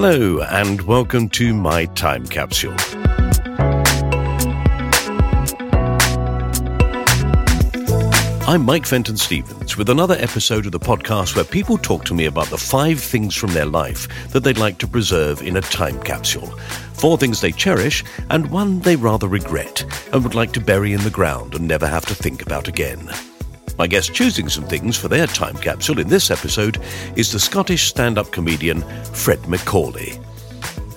Hello, and welcome to my time capsule. I'm Mike Fenton Stevens with another episode of the podcast where people talk to me about the five things from their life that they'd like to preserve in a time capsule. Four things they cherish, and one they rather regret and would like to bury in the ground and never have to think about again. My guest choosing some things for their time capsule in this episode is the Scottish stand up comedian Fred Macaulay.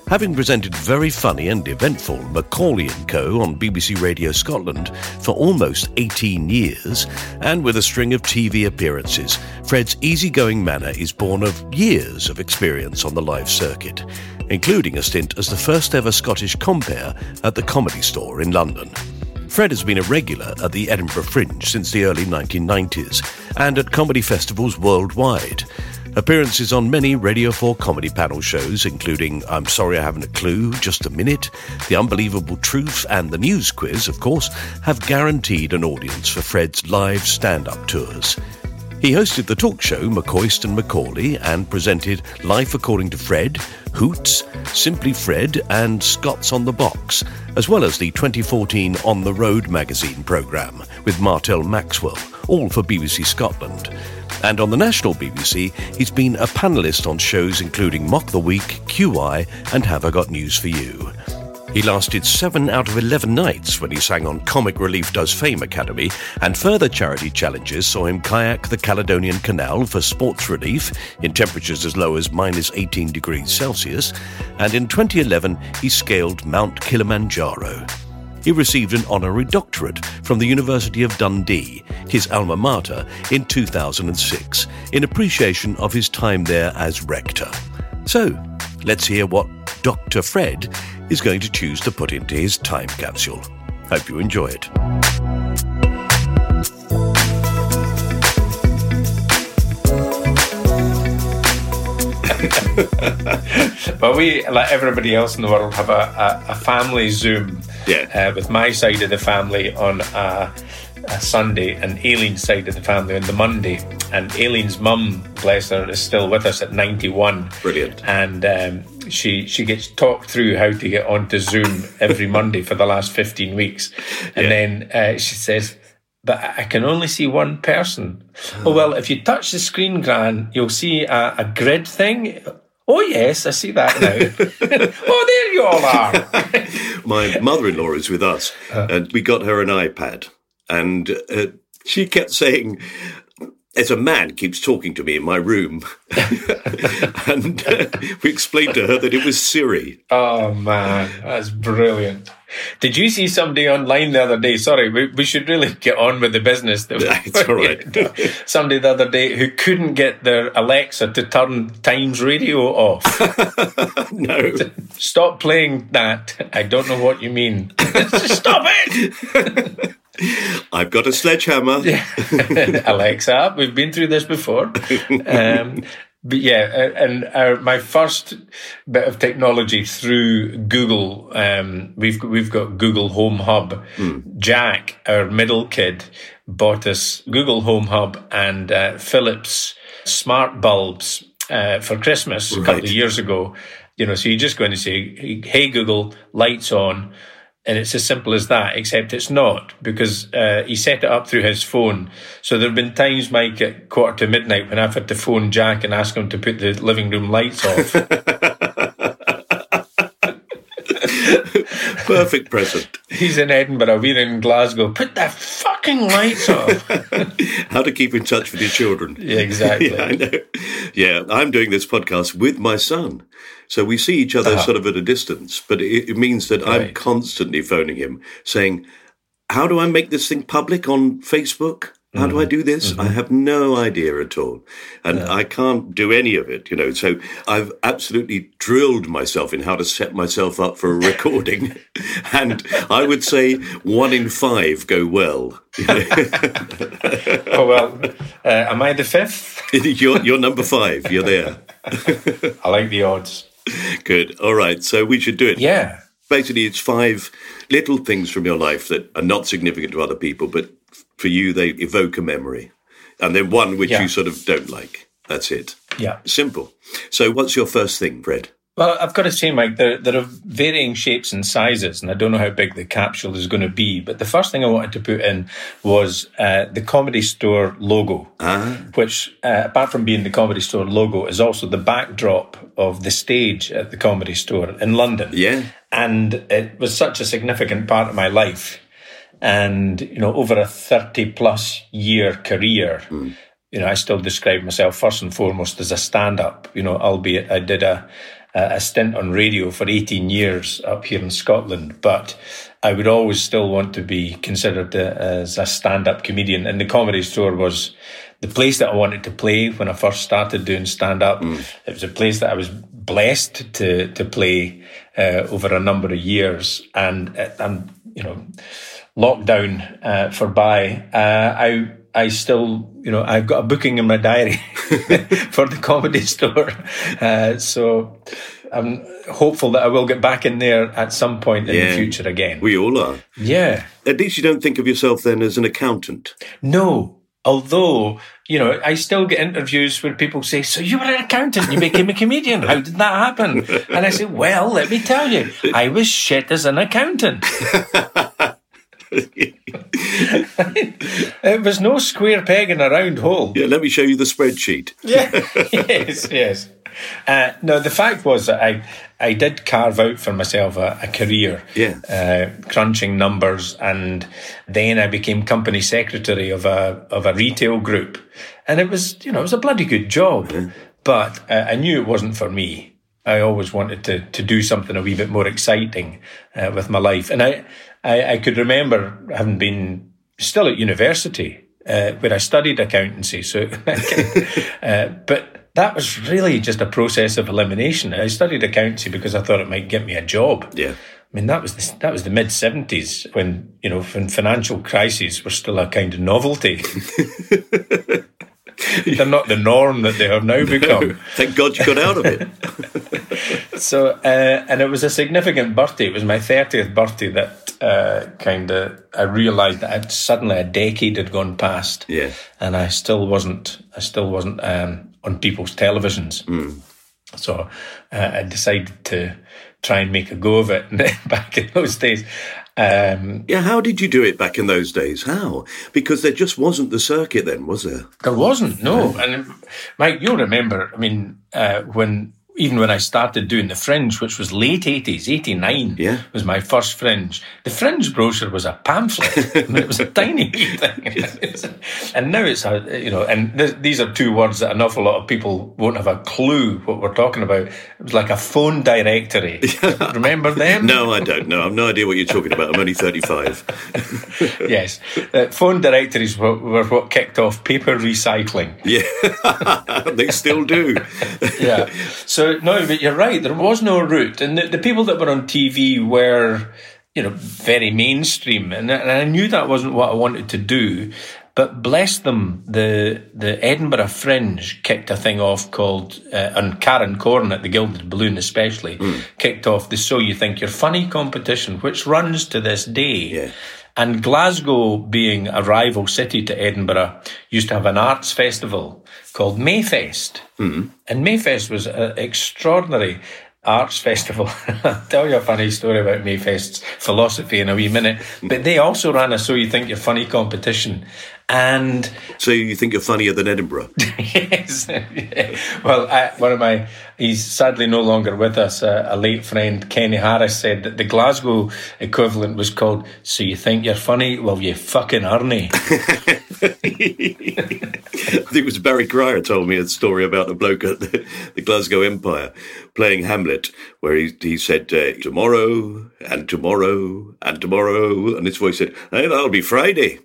Having presented very funny and eventful Macaulay & Co. on BBC Radio Scotland for almost 18 years, and with a string of TV appearances, Fred's easygoing manner is born of years of experience on the live circuit, including a stint as the first ever Scottish compere at the Comedy Store in London. Fred has been a regular at the Edinburgh Fringe since the early 1990s and at comedy festivals worldwide. Appearances on many Radio 4 comedy panel shows, including I'm Sorry I Haven't a Clue, Just a Minute, The Unbelievable Truth, and The News Quiz, of course, have guaranteed an audience for Fred's live stand up tours. He hosted the talk show McCoist and Macaulay and presented Life According to Fred, Hoots, Simply Fred, and Scots on the Box, as well as the 2014 On the Road magazine programme with Martel Maxwell, all for BBC Scotland. And on the national BBC, he's been a panellist on shows including Mock the Week, QI, and Have I Got News for You. He lasted seven out of 11 nights when he sang on Comic Relief Does Fame Academy, and further charity challenges saw him kayak the Caledonian Canal for sports relief in temperatures as low as minus 18 degrees Celsius, and in 2011 he scaled Mount Kilimanjaro. He received an honorary doctorate from the University of Dundee, his alma mater, in 2006, in appreciation of his time there as rector. So, let's hear what Dr. Fred is going to choose to put into his time capsule. Hope you enjoy it. but we, like everybody else in the world, have a, a, a family Zoom. Yeah. Uh, with my side of the family on a, a Sunday and Aileen's side of the family on the Monday. And Aileen's mum, bless her, is still with us at 91. Brilliant. And um, she she gets talked through how to get onto Zoom every Monday for the last 15 weeks. And Yeah. then uh, she says, but I can only see one person. Oh, well, if you touch the screen, Gran, you'll see a, a grid thing. Oh, yes, I see that now. oh, there you all are. My mother in law is with us, Uh. and we got her an iPad, and uh, she kept saying, as a man keeps talking to me in my room. and uh, we explained to her that it was Siri. Oh, man, that's brilliant. Did you see somebody online the other day? Sorry, we, we should really get on with the business. It's all right. somebody the other day who couldn't get their Alexa to turn Times Radio off. no. Stop playing that. I don't know what you mean. Stop it! I've got a sledgehammer. Alexa, we've been through this before. Um, but yeah, and our, my first bit of technology through Google, um, we've we've got Google Home Hub. Mm. Jack, our middle kid, bought us Google Home Hub and uh, Philips smart bulbs uh, for Christmas right. a couple of years ago. You know, so you just go in and say, "Hey Google, lights on." And it's as simple as that, except it's not because uh, he set it up through his phone. So there have been times, Mike, at quarter to midnight when I've had to phone Jack and ask him to put the living room lights off. Perfect present. He's in Edinburgh, we're in Glasgow. Put the fucking lights off. How to keep in touch with your children. Yeah, exactly. yeah, I know. Yeah, I'm doing this podcast with my son. So we see each other uh-huh. sort of at a distance, but it, it means that right. I'm constantly phoning him saying, How do I make this thing public on Facebook? How do I do this? Mm-hmm. I have no idea at all. And yeah. I can't do any of it, you know. So I've absolutely drilled myself in how to set myself up for a recording. and I would say one in five go well. oh, well, uh, am I the fifth? you're, you're number five. You're there. I like the odds. Good. All right. So we should do it. Yeah. Basically, it's five little things from your life that are not significant to other people, but for you, they evoke a memory. And then one which yeah. you sort of don't like. That's it. Yeah. Simple. So, what's your first thing, Fred? Well, I've got to say, Mike, there, there are varying shapes and sizes, and I don't know how big the capsule is going to be. But the first thing I wanted to put in was uh, the Comedy Store logo, ah. which, uh, apart from being the Comedy Store logo, is also the backdrop of the stage at the Comedy Store in London. Yeah. And it was such a significant part of my life and, you know, over a 30 plus year career, mm. you know, I still describe myself first and foremost as a stand up, you know, albeit I did a, a stint on radio for 18 years up here in Scotland, but I would always still want to be considered as a stand up comedian. And the comedy store was the place that I wanted to play when I first started doing stand up. Mm. It was a place that I was blessed to, to play uh, over a number of years. And, and, you know, lockdown uh, for by, uh, I I still, you know, I've got a booking in my diary for the comedy store. Uh, so I'm hopeful that I will get back in there at some point in yeah, the future again. We all are. Yeah. At least you don't think of yourself then as an accountant. No. Although, you know, I still get interviews where people say, So you were an accountant, you became a comedian. How did that happen? And I say, Well, let me tell you, I was shit as an accountant. it was no square peg in a round hole. Yeah, let me show you the spreadsheet. yeah, yes, yes. Uh, no, the fact was that I I did carve out for myself a, a career, yeah, uh, crunching numbers, and then I became company secretary of a of a retail group, and it was you know it was a bloody good job, but uh, I knew it wasn't for me. I always wanted to to do something a wee bit more exciting uh, with my life, and I I, I could remember having been still at university uh, where I studied accountancy. So, uh, but that was really just a process of elimination. I studied accountancy because I thought it might get me a job. Yeah. I mean, that was the, that was the mid seventies when you know when financial crises were still a kind of novelty. They're not the norm that they have now become. No, thank God you got out of it. so, uh, and it was a significant birthday. It was my 30th birthday that uh, kind of I realised that I'd, suddenly a decade had gone past. Yeah. And I still wasn't, I still wasn't um, on people's televisions. Mm. So uh, I decided to try and make a go of it back in those days. Um, yeah, how did you do it back in those days? How? Because there just wasn't the circuit then, was there? There wasn't, no. And Mike, you'll remember, I mean, uh, when even when I started doing the Fringe, which was late 80s, 89 Yeah. was my first Fringe. The Fringe brochure was a pamphlet. It was a tiny thing. and now it's, a, you know, and th- these are two words that an awful lot of people won't have a clue what we're talking about. It was like a phone directory. Remember them? No, I don't know. I've no idea what you're talking about. I'm only 35. Yes. Uh, phone directories were, were what kicked off paper recycling. Yeah, they still do. yeah. So no, but you're right. There was no route, and the, the people that were on TV were, you know, very mainstream, and, and I knew that wasn't what I wanted to do. But bless them, the the Edinburgh Fringe kicked a thing off called, uh, and Karen Koren at the Gilded Balloon especially kicked off the So You Think You're Funny competition, which runs to this day. Yeah. And Glasgow, being a rival city to Edinburgh, used to have an arts festival called Mayfest. Mm. And Mayfest was an extraordinary arts festival. I'll tell you a funny story about Mayfest's philosophy in a wee minute. But they also ran a So You Think You're Funny competition. And So you think you're funnier than Edinburgh? yes. well, I, one of my, he's sadly no longer with us, uh, a late friend, Kenny Harris, said that the Glasgow equivalent was called So You Think You're Funny? Well, you fucking arnie. I think it was Barry Cryer told me a story about a bloke at the, the Glasgow Empire playing Hamlet, where he, he said, uh, tomorrow, and tomorrow, and tomorrow, and his voice said, hey, that'll be Friday.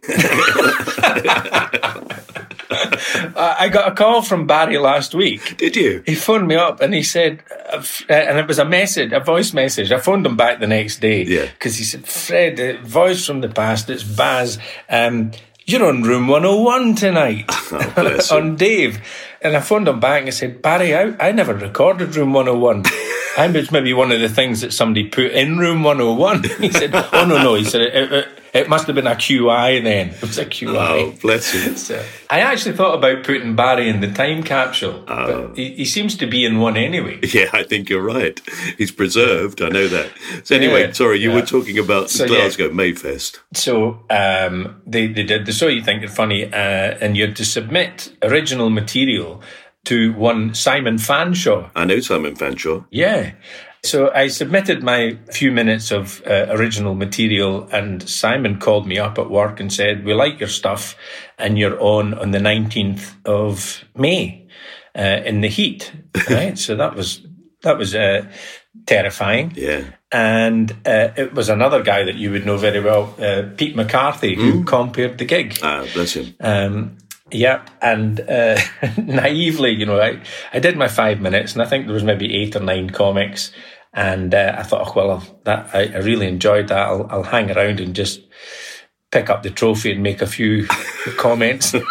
I I got a call from Barry last week. Did you? He phoned me up and he said, uh, uh, and it was a message, a voice message. I phoned him back the next day. Yeah. Because he said, Fred, uh, voice from the past, it's Baz. Um, you're on room 101 tonight Oh, on Dave. And I phoned him back and I said, Barry, I, I never recorded room 101. I was maybe one of the things that somebody put in room 101. He said, Oh, no, no. He said, it, it, it must have been a QI then. It was a QI. Oh, bless him. So, I actually thought about putting Barry in the time capsule, Oh. but he, he seems to be in one anyway. Yeah, I think you're right. He's preserved. I know that. So anyway, Yeah, sorry, you yeah. were talking about So, yeah. Glasgow Mayfest. So um, they, they did the So You Think You're Funny, uh, and you had to submit original material to one Simon Fanshawe. I know Simon Fanshawe. Yeah. So I submitted my few minutes of uh, original material, and Simon called me up at work and said, "We like your stuff, and you're on on the nineteenth of May uh, in the heat." Right. so that was that was uh, terrifying. Yeah. And uh, it was another guy that you would know very well, uh, Pete McCarthy, who compared the gig. Ah, bless him. Um, yeah, and uh, naively, you know, I, I did my five minutes, and I think there was maybe eight or nine comics, and uh, I thought, oh, well, that I, I really enjoyed that. I'll, I'll hang around and just pick up the trophy and make a few comments. of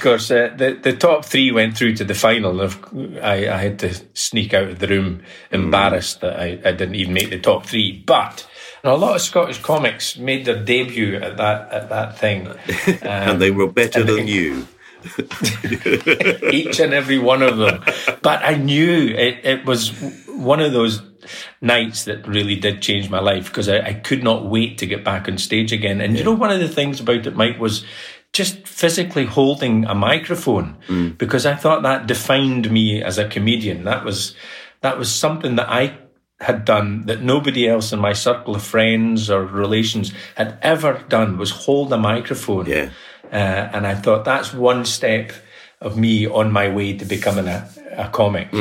course, uh, the the top three went through to the final. And I, I had to sneak out of the room, embarrassed that I, I didn't even make the top three. But a lot of Scottish comics made their debut at that at that thing, and they were better than they- you. each and every one of them. But I knew it, it was one of those nights that really did change my life because I, I could not wait to get back on stage again. And you know, one of the things about it, Mike, was just physically holding a microphone mm. because I thought that defined me as a comedian. That was that was something that I had done that nobody else in my circle of friends or relations had ever done was hold a microphone. Yeah. Uh, and I thought that's one step of me on my way to becoming a, a comic.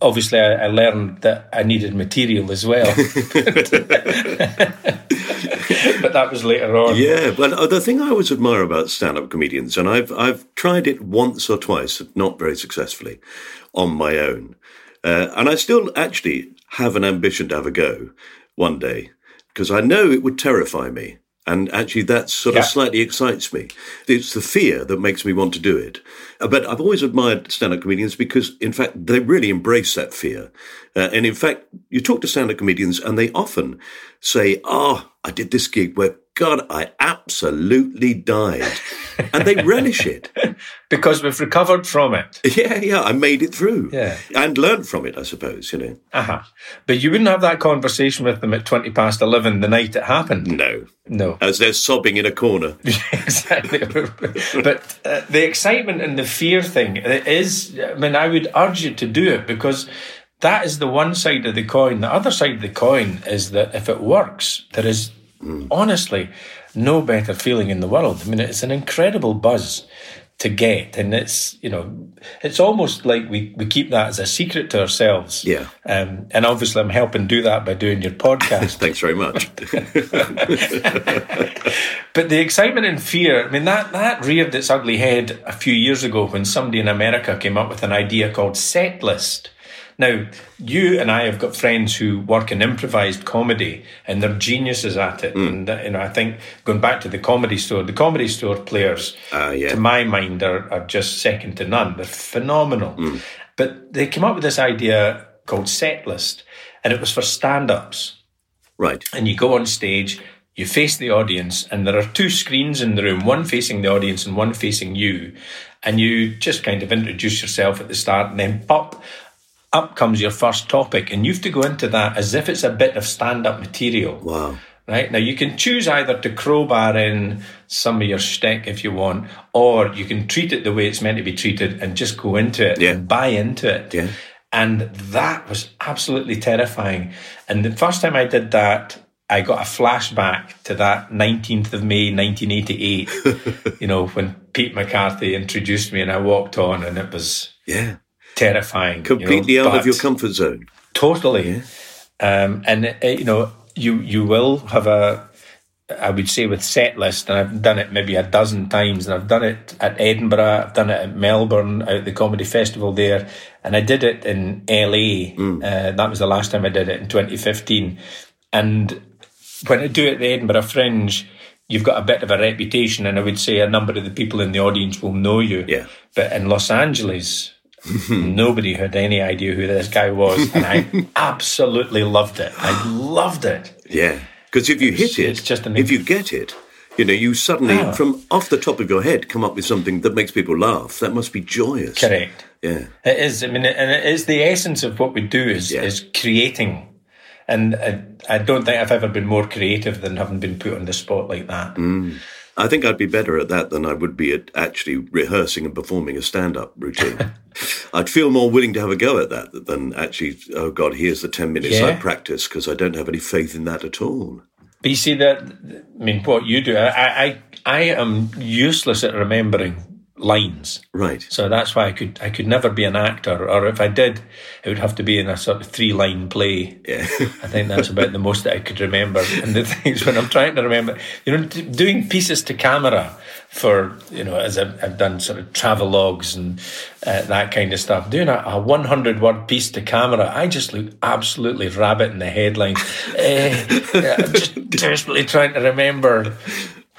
Obviously, I, I learned that I needed material as well. but that was later on. Yeah, but the thing I always admire about stand-up comedians, and I've I've tried it once or twice, not very successfully, on my own, uh, and I still actually have an ambition to have a go one day because I know it would terrify me, and actually that sort of Yeah. slightly excites me. It's the fear that makes me want to do it. Uh, But I've always admired stand-up comedians because, in fact, they really embrace that fear. Uh, and in fact, you talk to stand-up comedians, and they often say, "Ah, I did this gig where." God, I absolutely died. And they relish it. because we've recovered from it. Yeah, yeah, I made it through. Yeah. And learned from it, I suppose, you know. Uh-huh. But you wouldn't have that conversation with them at 20 past 11 the night it happened. No. No. As they're sobbing in a corner. exactly. but uh, the excitement and the fear thing is, I mean, I would urge you to do it because that is the one side of the coin. The other side of the coin is that if it works, there is mm. honestly no better feeling in the world. I mean, it's an incredible buzz to get. And it's, you know, it's almost like we, we keep that as a secret to ourselves. Yeah. Um, and obviously I'm helping do that by doing your podcast. Thanks very much. but the excitement and fear, I mean, that, that reared its ugly head a few years ago when somebody in America came up with an idea called set list. Now, you and I have got friends who work in improvised comedy and they're geniuses at it. Mm. And, you know, I think going back to the comedy store, the comedy store players, uh, yeah. to my mind, are, are just second to none. They're phenomenal. Mm. But they came up with this idea called set list and it was for stand ups. Right. And you go on stage, you face the audience, and there are two screens in the room, one facing the audience and one facing you. And you just kind of introduce yourself at the start and then pop up comes your first topic, and you have to go into that as if it's a bit of stand up material. Wow. Right now, you can choose either to crowbar in some of your shtick if you want, or you can treat it the way it's meant to be treated and just go into it yeah. and buy into it. Yeah. And that was absolutely terrifying. And the first time I did that, I got a flashback to that 19th of May, 1988, you know, when Pete McCarthy introduced me and I walked on and it was. Yeah terrifying. Completely you know, out of your comfort zone. Totally. Yeah. Um, and, uh, you know, you, you will have a, I would say with set list, and I've done it maybe a dozen times, and I've done it at Edinburgh, I've done it at Melbourne, at the comedy festival there, and I did it in LA. Mm. Uh, that was the last time I did it in 2015. And when I do it at the Edinburgh Fringe, you've got a bit of a reputation, and I would say a number of the people in the audience will know you. Yeah. But in Los Angeles, Nobody had any idea who this guy was, and I absolutely loved it. I loved it. Yeah, because if you hit it, it's just if you get it, you know, you suddenly, oh. from off the top of your head, come up with something that makes people laugh. That must be joyous. Correct. Yeah, it is. I mean, and it is the essence of what we do is yeah. is creating. And I, I, don't think I've ever been more creative than having been put on the spot like that. Mm. I think I'd be better at that than I would be at actually rehearsing and performing a stand up routine. I'd feel more willing to have a go at that than actually, oh God, here's the 10 minutes yeah. I practice because I don't have any faith in that at all. But you see that, I mean, what you do, I, I, I am useless at remembering lines. Right. So that's why I could I could never be an actor, or if I did, it would have to be in a sort of three line play. Yeah. I think that's about the most that I could remember. And the things when I'm trying to remember, you know, doing pieces to camera for you know, as I've, I've done sort of travel logs and uh, that kind of stuff. Doing a, a 100 word piece to camera, I just look absolutely rabbit in the headline. uh, just desperately trying to remember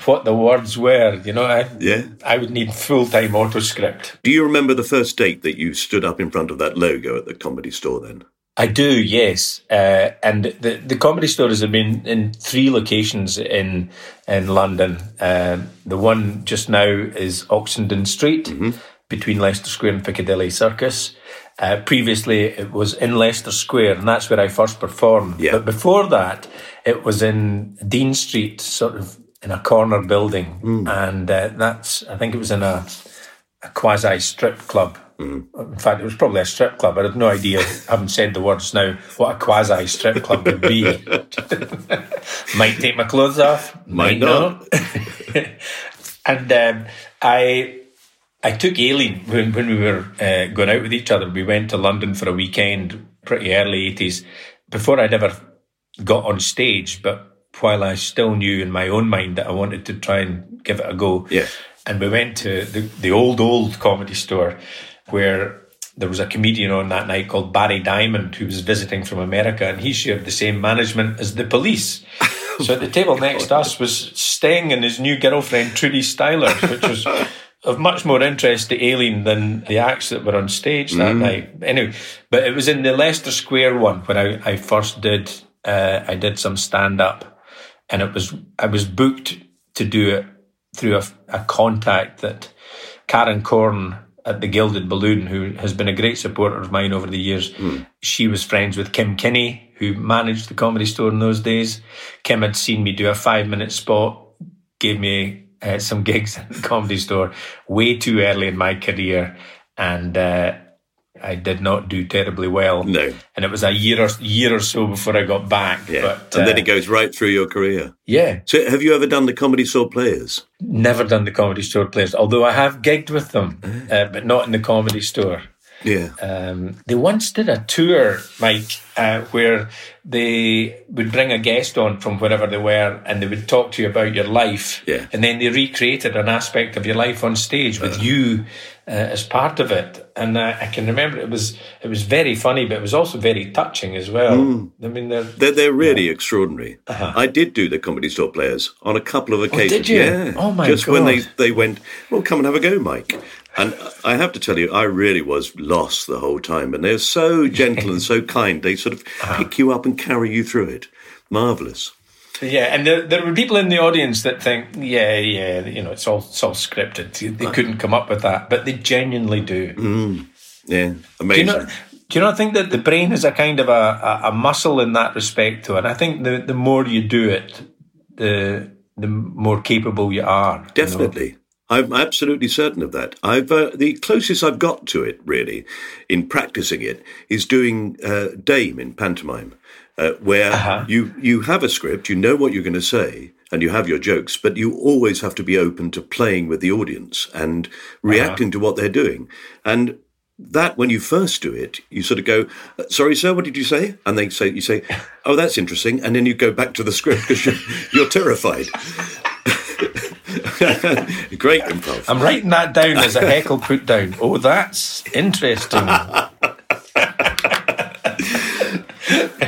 what the words were. You know, I, yeah. I would need full time auto script. Do you remember the first date that you stood up in front of that logo at the comedy store then? I do, yes. Uh, and the, the comedy stores have been in three locations in in London. Uh, the one just now is Oxendon Street mm-hmm. between Leicester Square and Piccadilly Circus. Uh, previously, it was in Leicester Square, and that's where I first performed. Yeah. But before that, it was in Dean Street, sort of in a corner building, mm. and uh, that's I think it was in a, a quasi strip club. Mm. In fact, it was probably a strip club. I had no idea, having said the words now, what a quasi strip club would be. Might take my clothes off, might, might not. and um, I I took Aileen when, when we were uh, going out with each other. We went to London for a weekend, pretty early 80s, before I'd ever got on stage. But while I still knew in my own mind that I wanted to try and give it a go. Yeah. And we went to the, the old, old comedy store where there was a comedian on that night called Barry Diamond who was visiting from America and he shared the same management as the police. so at the table next to us was Sting and his new girlfriend Trudie Styler, which was of much more interest to Aileen than the acts that were on stage that mm. night. Anyway, but it was in the Leicester Square one when I, I first did uh, I did some stand up and it was I was booked to do it through a, a contact that Karen Koren at the Gilded Balloon, who has been a great supporter of mine over the years, mm. she was friends with Kim Kinnie, who managed the comedy store in those days. Kim had seen me do a five minute spot, gave me uh, some gigs at the comedy store way too early in my career. And uh, I did not do terribly well. No, and it was a year or year or so before I got back. Yeah, but, and uh, then it goes right through your career. Yeah. So, have you ever done the comedy store players? Never done the comedy store players, although I have gigged with them, ah. uh, but not in the comedy store. Yeah. Um, they once did a tour, Mike, uh, where they would bring a guest on from wherever they were and they would talk to you about your life. Yeah. And then they recreated an aspect of your life on stage with uh you uh, as part of it. And uh, I can remember it was it was very funny, but it was also very touching as well. Mm. I mean, they're they're, they're really yeah. extraordinary. Uh-huh. I did do the comedy store players on a couple of occasions. Oh, did you? Yeah. Oh my Just God. when they they went, well, come and have a go, Mike. And I have to tell you, I really was lost the whole time. And they're so gentle and so kind. They sort of uh-huh. pick you up and carry you through it. Marvelous. Yeah, and there, there were people in the audience that think, yeah, yeah, you know, it's all it's all scripted. They couldn't come up with that, but they genuinely do. Mm. Yeah, amazing. Do you, not, do you not think that the brain is a kind of a, a, muscle in that respect to And I think the, the more you do it, the the more capable you are. Definitely. You know? I'm absolutely certain of that. I've uh, the closest I've got to it, really, in practicing it, is doing uh, Dame in pantomime, uh, where uh-huh. you you have a script, you know what you're going to say, and you have your jokes, but you always have to be open to playing with the audience and reacting uh-huh. to what they're doing. And that when you first do it, you sort of go, "Sorry, sir, what did you say?" And they say, "You say, oh, that's interesting," and then you go back to the script because you're, you're terrified. Great improv. I'm writing that down as a heckle put down. Oh, that's interesting.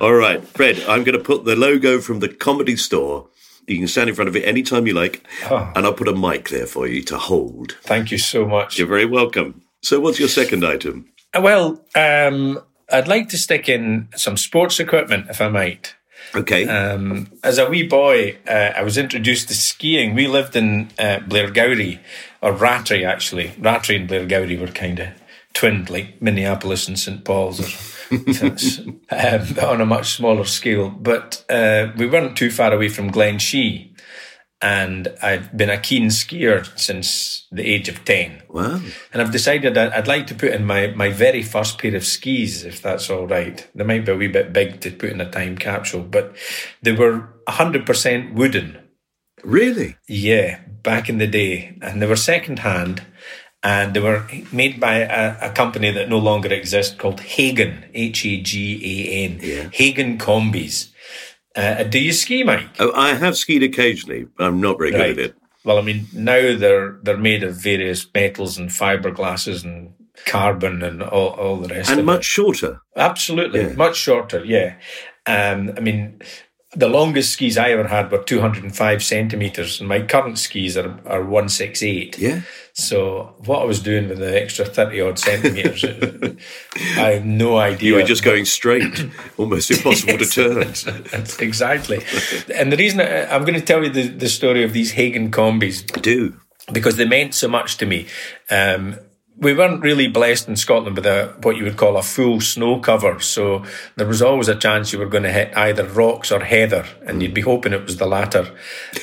All right, Fred, I'm going to put the logo from the comedy store. You can stand in front of it anytime you like, oh. and I'll put a mic there for you to hold. Thank you so much. You're very welcome. So, what's your second item? Uh, well, um, I'd like to stick in some sports equipment, if I might. Okay. Um, as a wee boy, uh, I was introduced to skiing. We lived in uh, Blairgowrie, or Rattray actually. Rattray and Blairgowrie were kind of twinned, like Minneapolis and St. Paul's, um, on a much smaller scale. But uh, we weren't too far away from Glen Shee and I've been a keen skier since the age of 10. Wow. And I've decided I'd like to put in my, my very first pair of skis, if that's all right. They might be a wee bit big to put in a time capsule, but they were 100% wooden. Really? Yeah, back in the day. And they were second hand and they were made by a, a, company that no longer exists called Hagan, H A G A N. Yeah. Hagan Combis. Uh, do you ski, Mike? Oh, I have skied occasionally. I'm not very right. good at it. Well, I mean, now they're they're made of various metals and fiberglasses and carbon and all, all the rest. And much it. shorter. Absolutely, yeah. much shorter. Yeah. Um, I mean, the longest skis I ever had were 205 centimeters, and my current skis are, are 168. Yeah. So what I was doing with the extra 30 odd centimeters, I have no idea. You were just going straight, almost impossible to turn. exactly. And the reason I, am going to tell you the, the story of these Hagan combis. Do. Because they meant so much to me. Um, we weren't really blessed in Scotland with a what you would call a full snow cover, so there was always a chance you were going to hit either rocks or heather, and you'd be hoping it was the latter,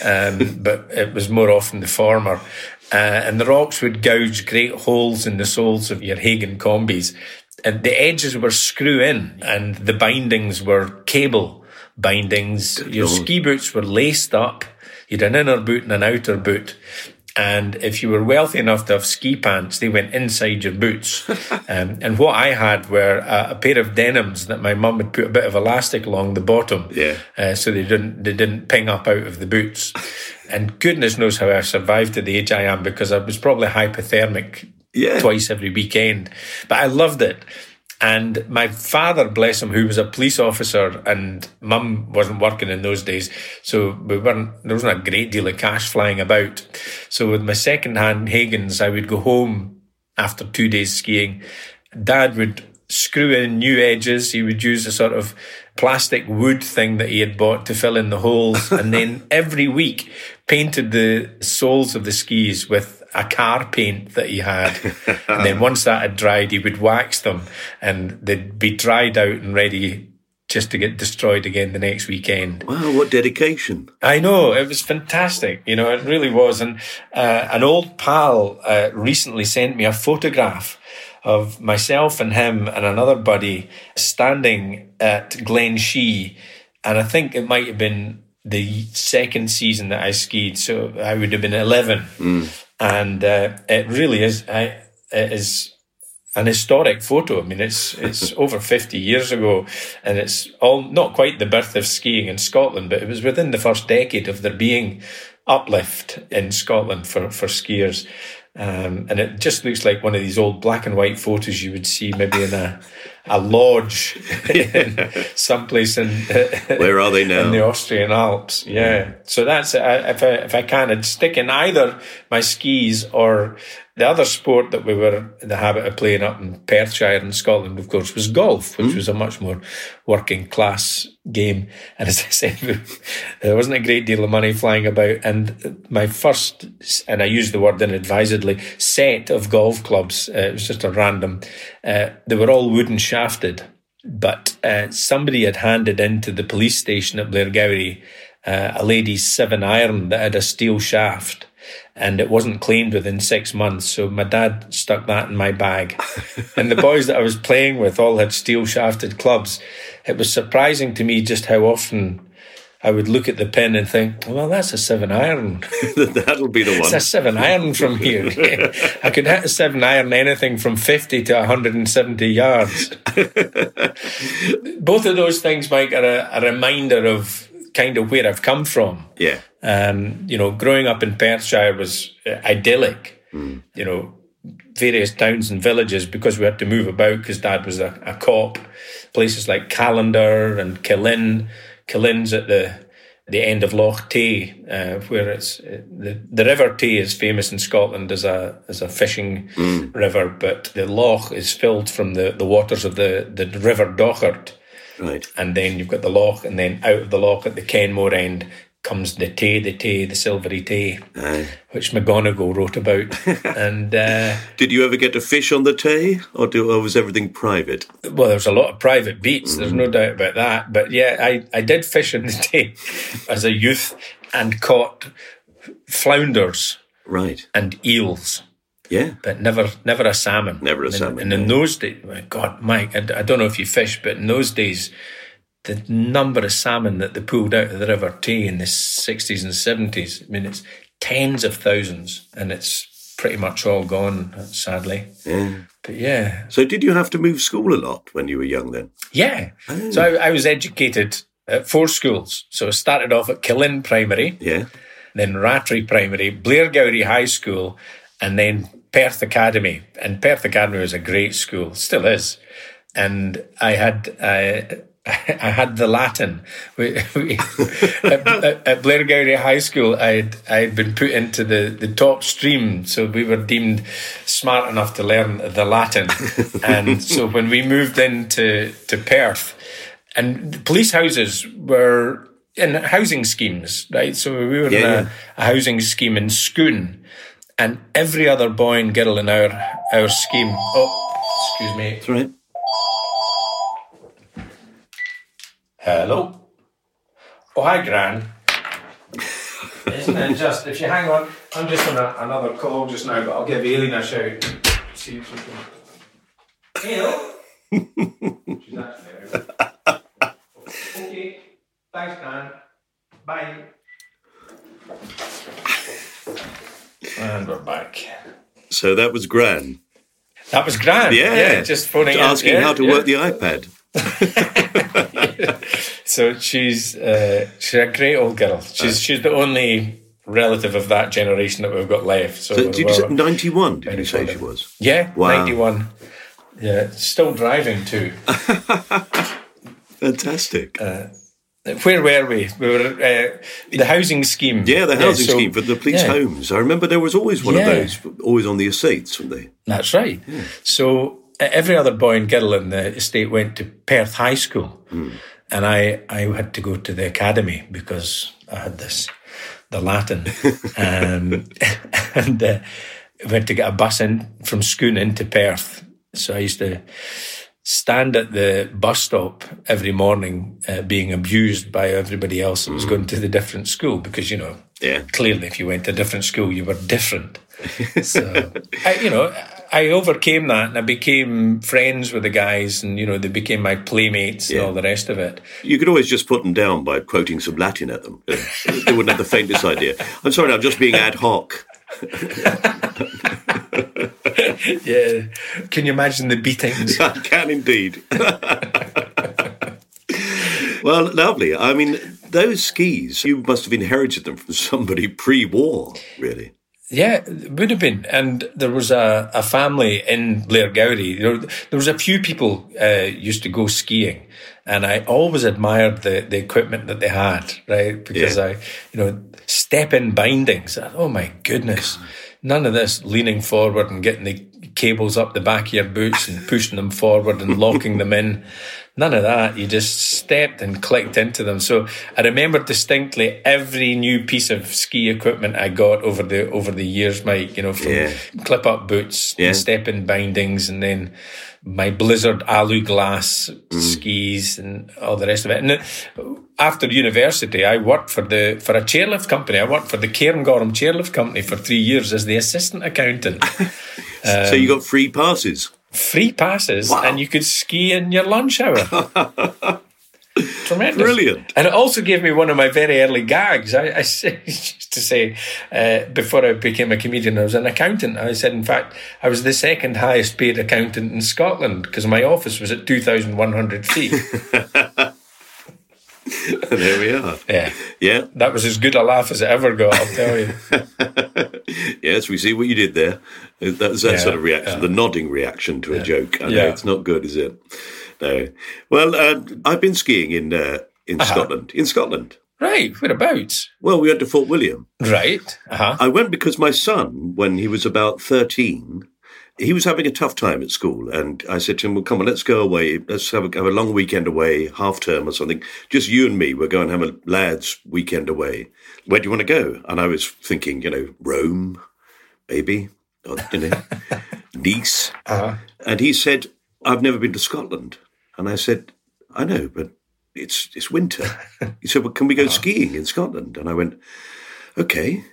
um, but it was more often the former. Uh, and the rocks would gouge great holes in the soles of your Hagan combis, and the edges were screw in, and the bindings were cable bindings. Your ski boots were laced up. You had an inner boot and an outer boot. And if you were wealthy enough to have ski pants, they went inside your boots. um, and what I had were a, a, pair of denims that my mum had put a bit of elastic along the bottom, yeah. Uh, so they didn't they didn't ping up out of the boots. and goodness knows how I survived to the age I am because I was probably hypothermic yeah. twice every weekend. But I loved it. And my father, bless him, who was a police officer, and mum wasn't working in those days, so we weren't. There wasn't a great deal of cash flying about. So with my second-hand Hagans, I would go home after two days skiing. Dad would screw in new edges. He would use a sort of plastic wood thing that he had bought to fill in the holes. and then every week painted the soles of the skis with a car paint that he had. and then once that had dried, he would wax them and they'd be dried out and ready just to get destroyed again the next weekend. Wow, what dedication. I know, it was fantastic. You know, it really was. And uh, an old pal uh, recently sent me a photograph of myself and him and another buddy standing at Glen Shee. And I think it might have been the second season that I skied. So I would have been 11. Mm. And uh, it really is, it is an historic photo. I mean, it's it's over 50 years ago, and it's all not quite the birth of skiing in Scotland, but it was within the first decade of there being uplift in Scotland for, for skiers. Um, and it just looks like one of these old black and white photos you would see maybe in a, a lodge in someplace in where are they now in the Austrian Alps. Yeah, so that's uh, if I if I can, I'd stick in either my skis or the other sport that we were in the habit of playing up in Perthshire in Scotland, of course, was golf, which mm. was a much more working class game. And as I said, there wasn't a great deal of money flying about. And my first, and I use the word inadvisedly, set of golf clubs, uh, it was just a random, uh, they were all wooden shafted. But uh, somebody had handed into the police station at Blairgowrie uh, a lady's seven iron that had a steel shaft and it wasn't claimed within six months. So my dad stuck that in my bag. and the boys that I was playing with all had steel shafted clubs. It was surprising to me just how often I would look at the pin and think, well, that's a seven iron. That'll be the one. It's a seven iron from here. I could hit a seven iron anything from 50 to 170 yards. Both of those things, Mike, are a, a reminder of kind of where I've come from. Yeah. Um, you know, growing up in Perthshire was uh, idyllic. Mm. You know, various towns and villages because we had to move about because Dad was a, a cop. Places like Callander and Killin. Killin's at the the end of Loch Tay, uh, where it's uh, the the River Tay is famous in Scotland as a as a fishing mm. river, but the loch is filled from the, the waters of the, the River Dochart. Right. And then you've got the loch, and then out of the loch at the Kenmore end comes the Tay, the Tay, the Silvery Tay, Aye. which McGonagall wrote about. and uh, did you ever get to fish on the Tay, or, do, or was everything private? Well, there's a lot of private beats. Mm. There's no doubt about that. But yeah, I I did fish on the Tay as a youth and caught flounders, right, and eels. Yeah, but never, never a salmon. Never a and, salmon. And in those days, my God, Mike, I, I don't know if you fish, but in those days, the number of salmon that they pulled out of the River Tay in the 60s and 70s, I mean, it's tens of thousands, and it's pretty much all gone, sadly. Yeah. But yeah. So, did you have to move school a lot when you were young then? Yeah. Oh. So, I, I, was educated at four schools. So, I started off at Killin Primary. Yeah. Then Rattray Primary, Blairgowrie High School, and then Perth Academy. And Perth Academy was a great school, still is. And I had, uh, I had the Latin. We, we, at, at Blairgowrie High School, I I had been put into the, the top stream, so we were deemed smart enough to learn the Latin. and so when we moved into to Perth, and police houses were in housing schemes, right? So we were yeah, in a, yeah. a housing scheme in Scone, and every other boy and girl in our our scheme. Oh, excuse me. That's right. Hello. Oh, hi, Gran. Isn't it just if you hang on? I'm just on a, another call just now, but I'll give Aileen a shout. See if she can. Hello. She's actually out. Okay. Thanks, Gran. Bye. And we're back. So that was Gran. That was Gran. Yeah. yeah just phoning Asking yeah, how to yeah. work the iPad. so she's uh, she's a great old girl. She's she's the only relative of that generation that we've got left. So, so did you say ninety one? Did you say she was? Yeah, wow. ninety one. Yeah, still driving too. Fantastic. Uh, where were we? We were uh, the housing scheme. Yeah, the housing yeah, so, scheme for the police yeah. homes. I remember there was always one yeah. of those, always on the estates, weren't they? That's right. So every other boy and girl in the estate went to Perth High School. Mm. and I I had to go to the academy because I had this the Latin, um, and uh, went to get a bus in from Scone into Perth. So I used to stand at the bus stop every morning, uh, being abused by everybody else that was mm. going to the different school because you know, yeah, clearly if you went to a different school, you were different. so I, you know, I overcame that and I became friends with the guys, and you know, they became my playmates yeah. and all the rest of it. You could always just put them down by quoting some Latin at them. they wouldn't have the faintest idea. I'm sorry, I'm just being ad hoc. Yeah. Can you imagine the beatings? I can indeed. well, lovely. I mean, those skis, you must have inherited them from somebody pre war, really. Yeah, it would have been. And there was a, a family in Blairgowrie. There, there was a few people uh, used to go skiing, and I always admired the, the equipment that they had, right? Because yeah. I, you know, step in bindings. Oh my goodness. None of this leaning forward and getting the cables up the back of your boots and pushing them forward and locking them in. None of that. You just stepped and clicked into them. So I remember distinctly every new piece of ski equipment I got over the over the years, Mike. You know, from yeah. clip up boots, yeah. step in bindings, and then my Blizzard alu glass mm. skis and all the rest of it. And after university, I worked for the for a chairlift company. I worked for the Cairngorm Chairlift Company for three years as the assistant accountant. um, so you got free passes free passes wow. and you could ski in your lunch hour. Tremendous. Brilliant. And it also gave me one of my very early gags. I, I used to say, uh, before I became a comedian, I was an accountant. I said, in fact, I was the second highest paid accountant in Scotland because my office was at 2,100 feet. there we are. Yeah. Yeah. That was as good a laugh as it ever got, I'll tell you. yes, we see what you did there. That's that yeah, sort of reaction, yeah. the nodding reaction to a joke. I know it's not good, is it? No. Well, uh, I've been skiing in uh, in uh-huh. Scotland. In Scotland. Right, whereabouts? Well, we went to Fort William. Right. Uh-huh. I went because my son, when he was about 13, he was having a tough time at school. And I said to him, well, come on, let's go away. Let's have a, have a long weekend away, half term or something. Just you and me, we're going to have a lad's weekend away. Where do you want to go? And I was thinking, you know, Rome, maybe, or, you know, Nice. Uh-huh. And he said, I've never been to Scotland. And I said, I know, but it's it's winter. he said, well, can we go skiing in Scotland? And I went, okay.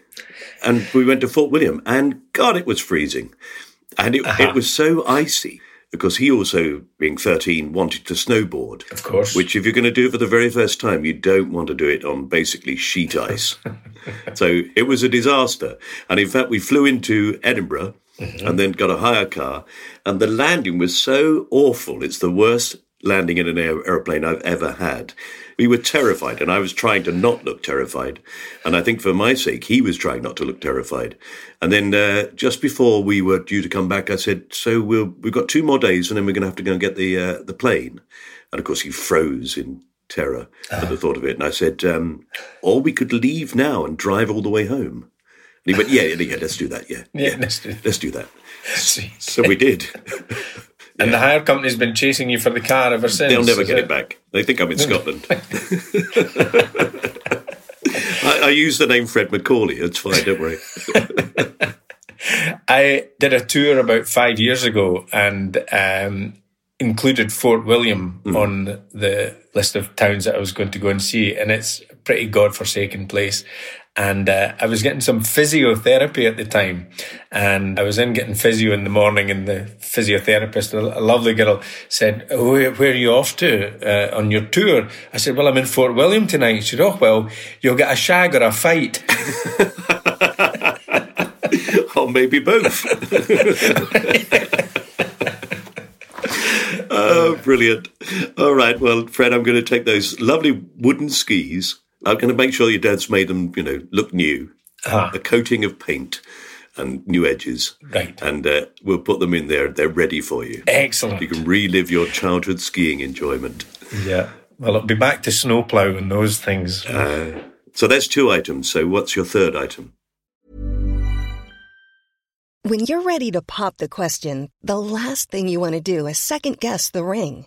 And we went to Fort William, and God, it was freezing. And it, uh-huh. it was so icy because he also, being 13, wanted to snowboard. Of course. Which, if you're going to do it for the very first time, you don't want to do it on basically sheet ice. so it was a disaster. And in fact, we flew into Edinburgh mm-hmm. and then got a hire car. And the landing was so awful. It's the worst landing in an aer- aeroplane I've ever had. We were terrified, and I was trying to not look terrified. And I think for my sake, he was trying not to look terrified. And then uh, just before we were due to come back, I said, "So we'll, we've got two more days, and then we're going to have to go and get the uh, the plane." And of course, he froze in terror at the thought of it. And I said, um, "Or we could leave now and drive all the way home." And he went, "Yeah, yeah, let's do that. Yeah, yeah, yeah let's do let's do that." so we did. And yeah. the hire company's been chasing you for the car ever since. They'll never get it? it? back. They think I'm in Scotland. I, I, use the name Fred Macaulay. It's fine, don't worry. I did a tour about five years ago and um, included Fort William mm. on the list of towns that I was going to go and see. And it's a pretty godforsaken place. And uh, I was getting some physiotherapy at the time. And I was in getting physio in the morning, and the physiotherapist, a lovely girl, said, where, where, are you off to uh, on your tour? I said, Well, I'm in Fort William tonight. She said, Oh, well, you'll get a shag or a fight. or maybe both. oh, brilliant. All right. Well, Fred, I'm going to take those lovely wooden skis I'm going to make sure your dad's made them, you know, look new. Ah. A coating of paint and new edges. Right. And uh, we'll put them in there. They're ready for you. Excellent. You can relive your childhood skiing enjoyment. Yeah. Well, it'll be back to snowplow and those things. Uh, so that's two items. So what's your third item? When you're ready to pop the question, the last thing you want to do is second guess the ring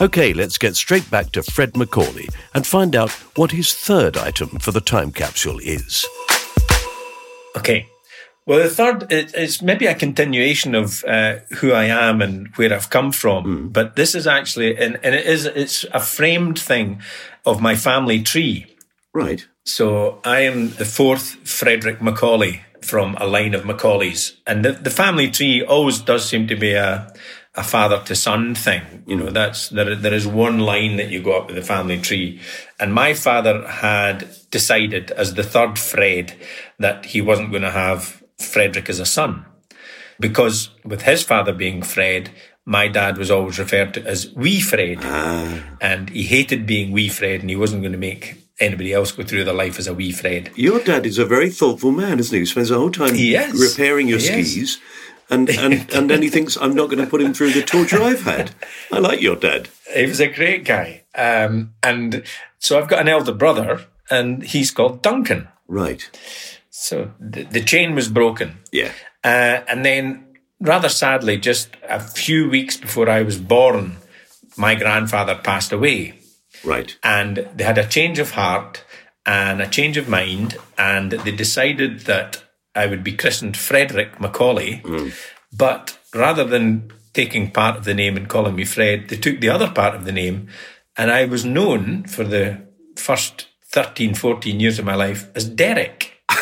Okay, let's get straight back to Fred Macaulay and find out what his third item for the time capsule is. Okay. Well, the third it's maybe a continuation of uh, who I am and where I've come from, but this is actually and, and it is it's a framed thing of my family tree. Right. So I am the fourth Frederick Macaulay from a line of Macaulays, and the, the family tree always does seem to be a a father to son thing. You know, that's there. There is one line that you go up with the family tree, and my father had decided as the third Fred that he wasn't going to have Frederick as a son, because with his father being Fred, my dad was always referred to as Wee Fred, ah. and he hated being Wee Fred, and he wasn't going to make anybody else go through their life as a Wee Fred. Your dad is a very thoughtful man, isn't he? He spends the whole time repairing your He is. And, and, and then he thinks, I'm not going to put him through the torture I've had. I like your dad. He was a great guy. Um, and so I've got an elder brother, and he's called Duncan. Right. So the, the chain was broken. Yeah. Uh, and then, rather sadly, just a few weeks before I was born, my grandfather passed away. Right. And they had a change of heart and a change of mind, and they decided that I would be christened Frederick Macaulay. But rather than taking part of the name and calling me Fred, they took the other part of the name, and I was known for the first 13, 14 years of my life as Derek.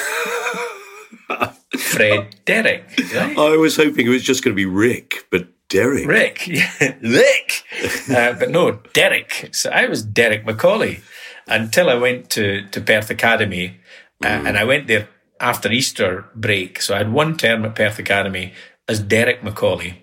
Fred Derek. Right? I was hoping it was just going to be Rick, but Derek. Rick, Rick, uh, but no, Derek. So I was Derek Macaulay until I went to to Perth Academy, uh, and I went there after Easter break. So I had one term at Perth Academy as Derek Macaulay,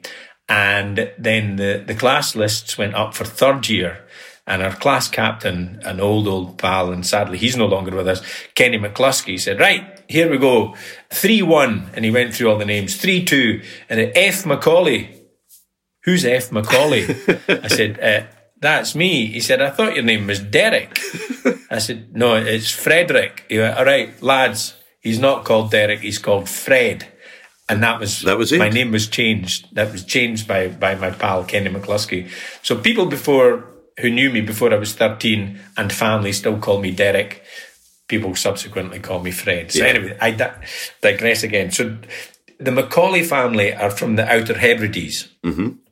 and then the the class lists went up for third year. And our class captain, an old, old pal, and sadly he's no longer with us, Kenny McCluskey, said, Right, here we go. 3 1. And he went through all the names. 3 2. And F. Macaulay. Who's F. Macaulay? I said, uh, That's me. He said, I thought your name was Derek. I said, No, it's Frederick. He went, All right, lads, he's not called Derek, he's called Fred. And that was That was it? My name was changed. That was changed by by my pal Kenny McCluskey. So people before who knew me before I was thirteen and family still call me Derek. People subsequently call me Fred. So Yeah. anyway, I di- digress again. So the Macaulay family are from the Outer Hebrides,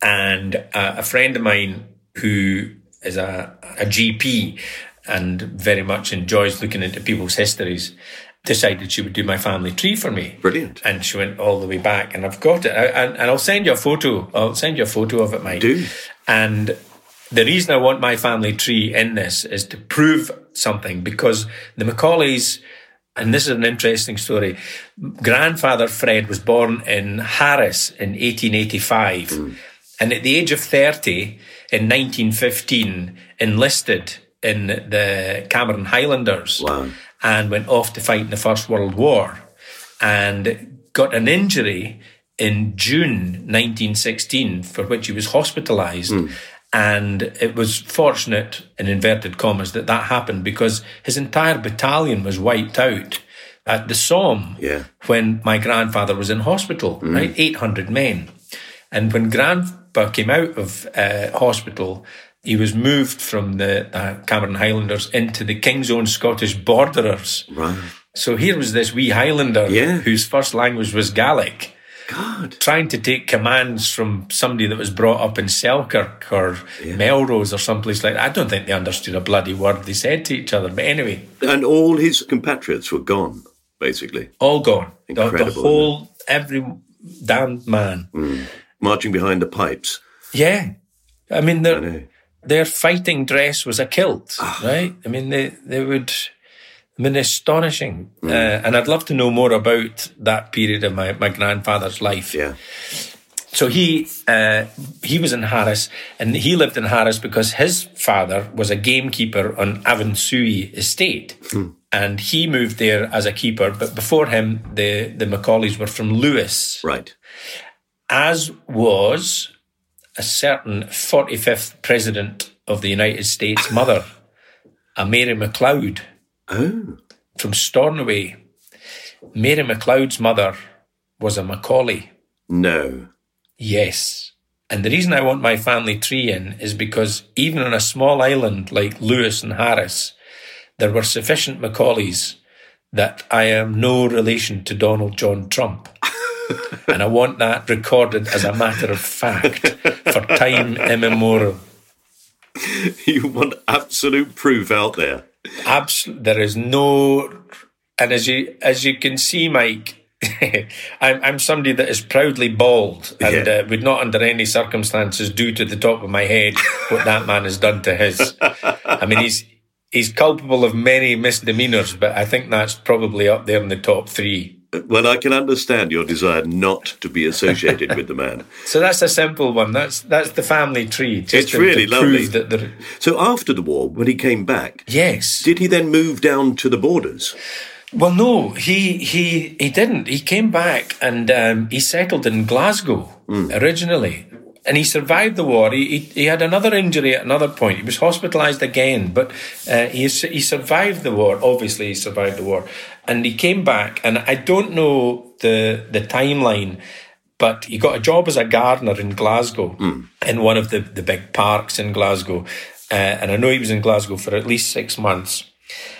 and uh, a friend of mine who is a, a GP and very much enjoys looking into people's histories decided she would do my family tree for me. Brilliant. And she went all the way back, and I've got it. I, and, and I'll send you a photo. I'll send you a photo of it, Mike. Do. And the reason I want my family tree in this is to prove something because the Macaulays, and this is an interesting story. Grandfather Fred was born in Harris in 1885. Mm. And at the age of 30, in 1915, enlisted in the Cameron Highlanders Wow. And went off to fight in the First World War and got an injury in June 1916 for which he was hospitalized. And it was fortunate, in inverted commas, that that happened because his entire battalion was wiped out at the Somme Yeah. when my grandfather was in hospital, right? 800 men. And when grandpa came out of uh, hospital, he was moved from the uh, Cameron Highlanders into the King's Own Scottish Borderers. Right. So here was this wee Highlander Yeah. whose first language was Gaelic God. trying to take commands from somebody that was brought up in Selkirk or Melrose or someplace like that. I don't think they understood a bloody word they said to each other. But anyway, And all his compatriots were gone, basically, all gone. The- The, whole, every damned man. marching behind the pipes. Yeah. I mean, I their, fighting dress was a kilt, Ah. right? I mean, they, they would, I mean, astonishing. Hmm. Uh, and I'd love to know more about that period of my, my grandfather's life. Yeah. So he uh, he was in Harris, and he lived in Harris because his father was a gamekeeper on Amhuinnsuidhe Estate, and he moved there as a keeper. But before him, the the Macaulays were from Lewis, Right. as was a certain 45th president of the United States mother, a Mary McLeod Oh. from Stornoway. Mary McLeod's mother was a Macaulay. No. Yes. And the reason I want my family tree in is because even on a small island like Lewis and Harris, there were sufficient Macaulays that I am no relation to Donald John Trump. and I want that recorded as a matter of fact for time immemorial. You want absolute proof out there. Abs- there is no, and as you as you can see, Mike, I'm I'm somebody that is proudly bald and Yeah. uh, would not, under any circumstances, do to the top of my head what that man has done to his. I mean, he's he's culpable of many misdemeanors, but I think that's probably up there in the top three. Well, I can understand your desire not to be associated with the man. So that's a simple one. That's that's the family tree. It's to, really to lovely. So after the war, when he came back, yes. did he then move down to the borders? Well, no, he he he didn't. He came back and um, he settled in Glasgow originally, and he survived the war. He, he he had another injury at another point. He was hospitalised again, but uh, he he survived the war. Obviously, he survived the war, and he came back. And I don't know the the timeline. But he got a job as a gardener in Glasgow, in one of the, the big parks in Glasgow. Uh, and I know he was in Glasgow for at least six months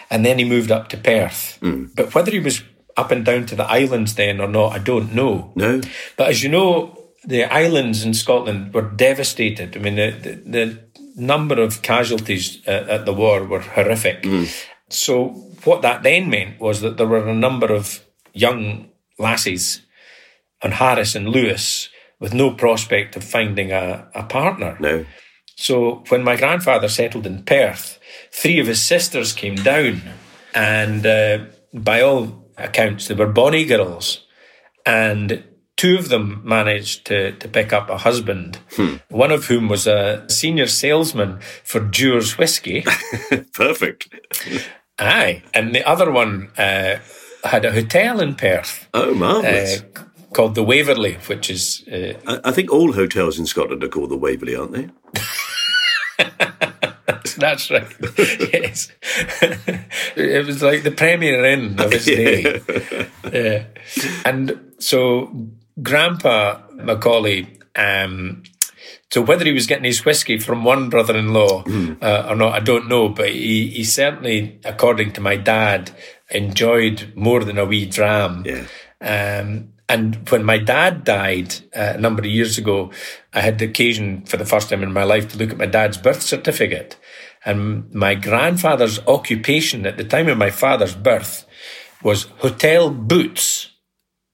and then he moved up to Perth. But whether he was up and down to the islands then or not, I don't know. No. But as you know, the islands in Scotland were devastated. I mean, the, the, the number of casualties uh, at the war were horrific. So what that then meant was that there were a number of young lassies on Harris and Lewis with no prospect of finding a, a partner. No. So when my grandfather settled in Perth, three of his sisters came down, and uh, by all accounts, they were bonny girls, and two of them managed to, to pick up a husband, one of whom was a senior salesman for Dewar's Whiskey. Perfect. Aye. And the other one uh, had a hotel in Perth Oh, marvellous. uh, called the Waverley, which is uh, I, I think all hotels in Scotland are called the Waverley, aren't they? That's right. yes. it was like the Premier Inn of its day. Yeah. And so Grandpa Macaulay, um, so whether he was getting his whiskey from one brother in law uh, or not, I don't know, but he, he certainly, according to my dad, enjoyed more than a wee dram. Yeah. Um, and when my dad died uh, a number of years ago, I had the occasion for the first time in my life to look at my dad's birth certificate. And my grandfather's occupation at the time of my father's birth was hotel boots.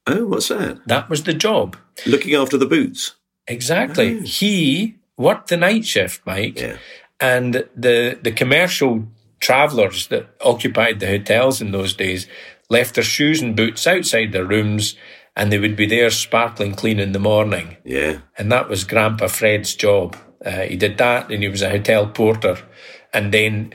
Oh, what's that? That was the job. Looking after the boots. Exactly. He worked the night shift, Mike. Yeah. And the, the commercial travellers that occupied the hotels in those days left their shoes and boots outside their rooms and they would be there sparkling clean in the morning. Yeah. And that was Grandpa Fred's job. Uh, he did that and he was a hotel porter. And then,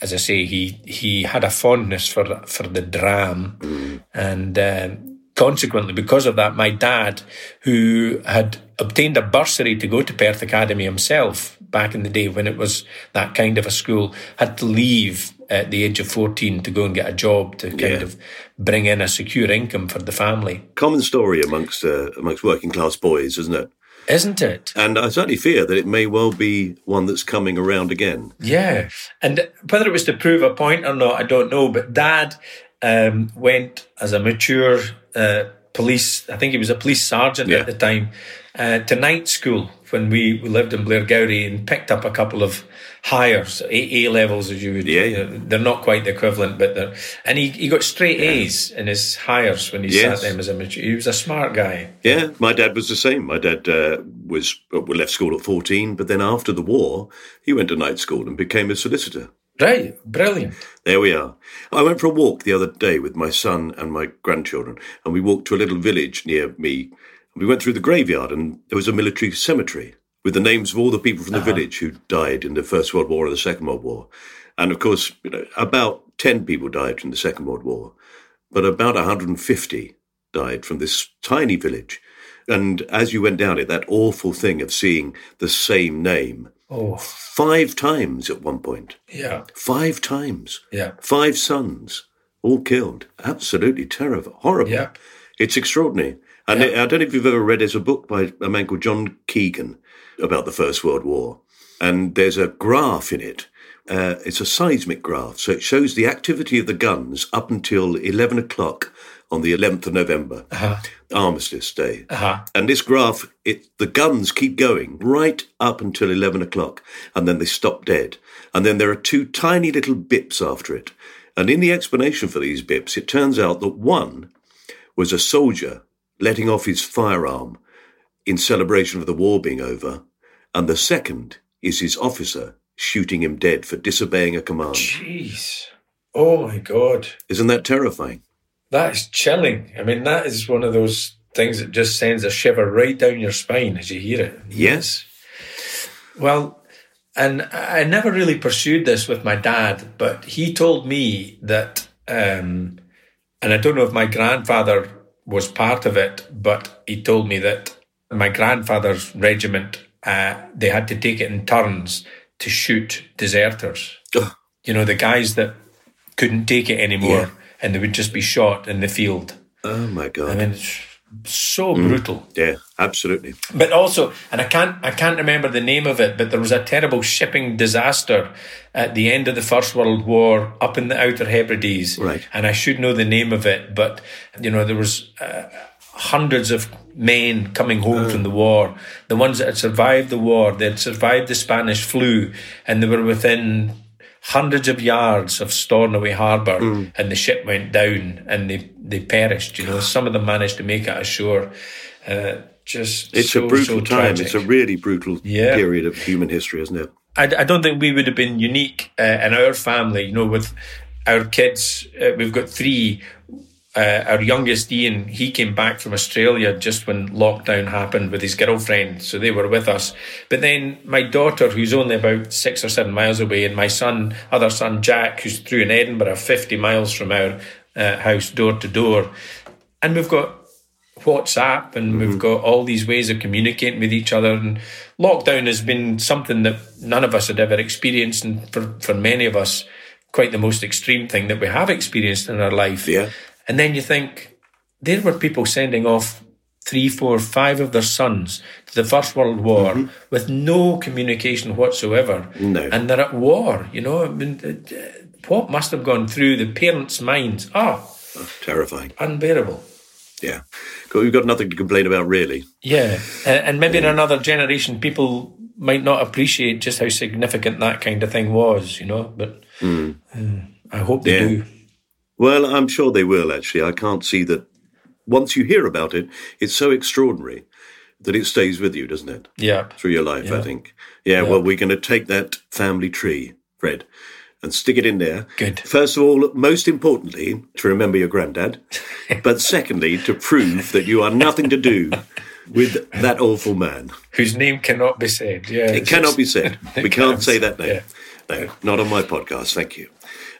as I say, he, he had a fondness for, for the dram. And um, consequently, because of that, my dad, who had obtained a bursary to go to Perth Academy himself back in the day when it was that kind of a school had to leave at the age of 14 to go and get a job to kind Yeah. of bring in a secure income for the family. Common story amongst uh, amongst working class boys, isn't it? Isn't it? And I certainly fear that it may well be one that's coming around again. Yeah. And whether it was to prove a point or not, I don't know. But dad um, went as a mature uh, police, I think he was a police sergeant Yeah. at the time, uh, to night school when we, we lived in Blairgowrie and picked up a couple of Highers, A, A levels as you would. Yeah, know, they're not quite the equivalent, but they're. And he, he got straight A's in his Highers when he Yes. sat them as a mature. He was a smart guy. Yeah, my dad was the same. My dad uh, was uh, left school at 14, but then after the war, he went to night school and became a solicitor. Right. Brilliant. There we are. I went for a walk the other day with my son and my grandchildren, and we walked to a little village near me. We went through the graveyard, and there was a military cemetery with the names of all the people from the uh-huh. village who died in the First World War or the Second World War. And of course, you know, about 10 people died from the Second World War, but about 150 died from this tiny village. And as you went down it, that awful thing of seeing the same name Oh, five times at one point. yeah. Five times. Yeah. Five sons, all killed. Absolutely terrible. Horrible. Yeah. It's extraordinary. And I don't know if you've ever read, there's a book by a man called John Keegan about the First World War. And there's a graph in it. Uh, it's a seismic graph. So it shows the activity of the guns up until 11 o'clock on the 11th of November, Armistice Day. Uh-huh. And this graph, it the guns keep going right up until eleven o'clock, and then they stop dead. And then there are two tiny little bips after it. And in the explanation for these bips, it turns out that one was a soldier letting off his firearm in celebration of the war being over, and the second is his officer shooting him dead for disobeying a command. Jeez. Oh my God. Isn't that terrifying? That is chilling. I mean, that is one of those things that just sends a shiver right down your spine as you hear it. Yes. Well, and I never really pursued this with my dad, but he told me that, um, and I don't know if my grandfather was part of it, but he told me that my grandfather's regiment, uh, they had to take it in turns to shoot deserters. Ugh. You know, the guys that couldn't take it anymore Yeah. and they would just be shot in the field. Oh my God. I mean, it's so brutal. yeah, absolutely. But also, and I can't, I can't remember the name of it, but there was a terrible shipping disaster at the end of the First World War up in the Outer Hebrides. Right. And I should know the name of it, but you know there was uh, hundreds of men coming home from the war. The ones that had survived the war, they had survived the Spanish flu, and they were within hundreds of yards of Stornoway Harbour, and the ship went down, and they they perished. You know, some of them managed to make it ashore. Uh, just It's so, a brutal so time. It's a really brutal Yeah. period of human history, isn't it? I, I don't think we would have been unique uh, in our family. You know, with our kids, uh, we've got three. Uh, our youngest Ian, he came back from Australia just when lockdown happened with his girlfriend, so they were with us. But then my daughter, who's only about six or seven miles away, and my son, other son Jack, who's through in Edinburgh, fifty miles from our uh, house, door to door, and we've got WhatsApp and we've got all these ways of communicating with each other. And lockdown has been something that none of us had ever experienced, and for, for many of us, quite the most extreme thing that we have experienced in our life. Yeah. And then you think there were people sending off three, four, five of their sons to the First World War with no communication whatsoever. No. And they're at war, you know. I mean, uh, what must have gone through the parents' minds? Ah, Terrifying. unbearable. Yeah. We've got nothing to complain about, really. Yeah, and maybe in another generation, people might not appreciate just how significant that kind of thing was, you know. But uh, I hope they Yeah. do. Well, I'm sure they will, actually. I can't see that once you hear about it, it's so extraordinary that it stays with you, doesn't it? Yeah, Through your life, I think. Yeah, Yeah. well, we're going to take that family tree, Fred, and stick it in there. Good. First of all, most importantly, to remember your granddad. but secondly, to prove that you are nothing to do with that awful man. whose name cannot be said. Yeah, It cannot just- be said. We can't can't. say that name. Yeah. No, not on my podcast. Thank you.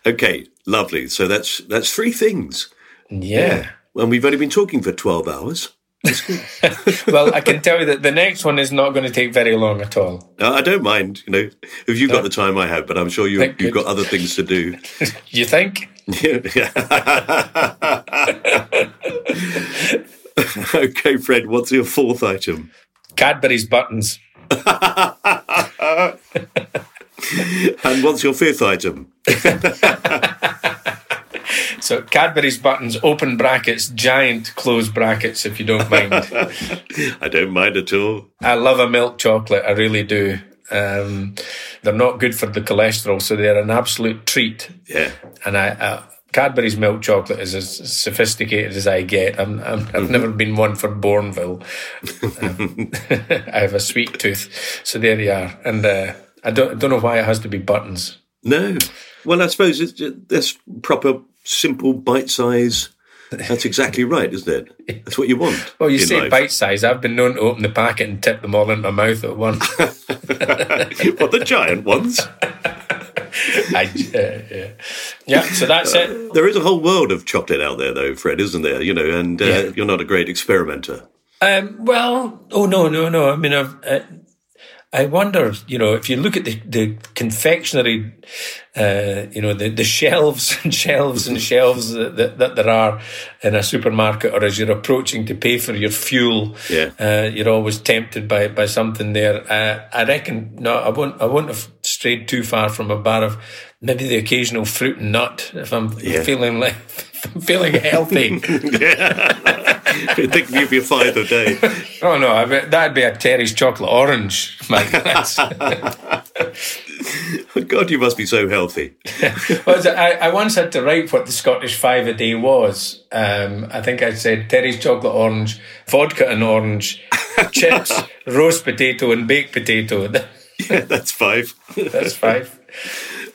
Okay, lovely. So that's that's three things. Yeah. And we've only been talking for twelve hours. well, I can tell you that the next one is not going to take very long at all. Uh, I don't mind, you know, if you've got the time I have, but I'm sure you, you've got other things to do. You think? okay, Fred, what's your fourth item? Cadbury's buttons. And what's your fifth item? So Cadbury's buttons, open brackets, giant close brackets, if you don't mind. I don't mind at all. I love a milk chocolate. I really do. Um, they're not good for the cholesterol, so they're an absolute treat. Yeah. And I, uh, Cadbury's milk chocolate is as sophisticated as I get. I'm, I'm, I've never been one for Bournville. Um, I have a sweet tooth, so there you are. And uh, I don't, don't know why it has to be buttons. No. Well, I suppose it's just, that's proper, simple, bite size. That's exactly right, isn't it? That's what you want. Well, you say life. bite size. I've been known to open the packet and tip them all into my mouth at once. what, the giant ones? I, uh, yeah. yeah, so that's it. There is a whole world of chocolate out there, though, Fred, isn't there? You know, and uh, Yeah. you're not a great experimenter. Um, well, oh no, no, no. I mean, I've, uh, I wonder, you know, if you look at the, the confectionery, uh, you know, the, the shelves and shelves and shelves that, that, that there are in a supermarket, or as you're approaching to pay for your fuel, Yeah. uh, you're always tempted by, by something there. Uh, I reckon, no, I won't, I won't have strayed too far from a bar of maybe the occasional fruit and nut if I'm Yeah. feeling like, if I'm feeling healthy. I think you'd be five a day. Oh no, I bet that'd be a Terry's chocolate orange, Mike. God, you must be so healthy. Well, I, I once had to write what the Scottish five a day was. Um, I think I said Terry's chocolate orange, vodka and orange, chips, roast potato, and baked potato. Yeah, that's five. That's five.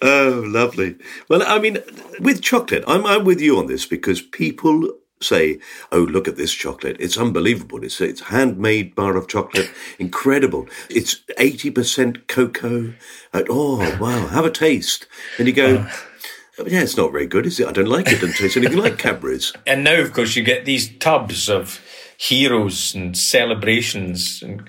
Oh, lovely. Well, I mean, with chocolate, I'm, I'm with you on this because people say, "Oh, look at this chocolate! It's unbelievable! It's it's handmade bar of chocolate, incredible! It's eighty percent cocoa. Uh, oh, wow! Have a taste." And you go, "Oh, "Yeah, it's not very good, is it? I don't like it. Doesn't taste anything like Cadbury's." And now, of course, you get these tubs of heroes and celebrations, and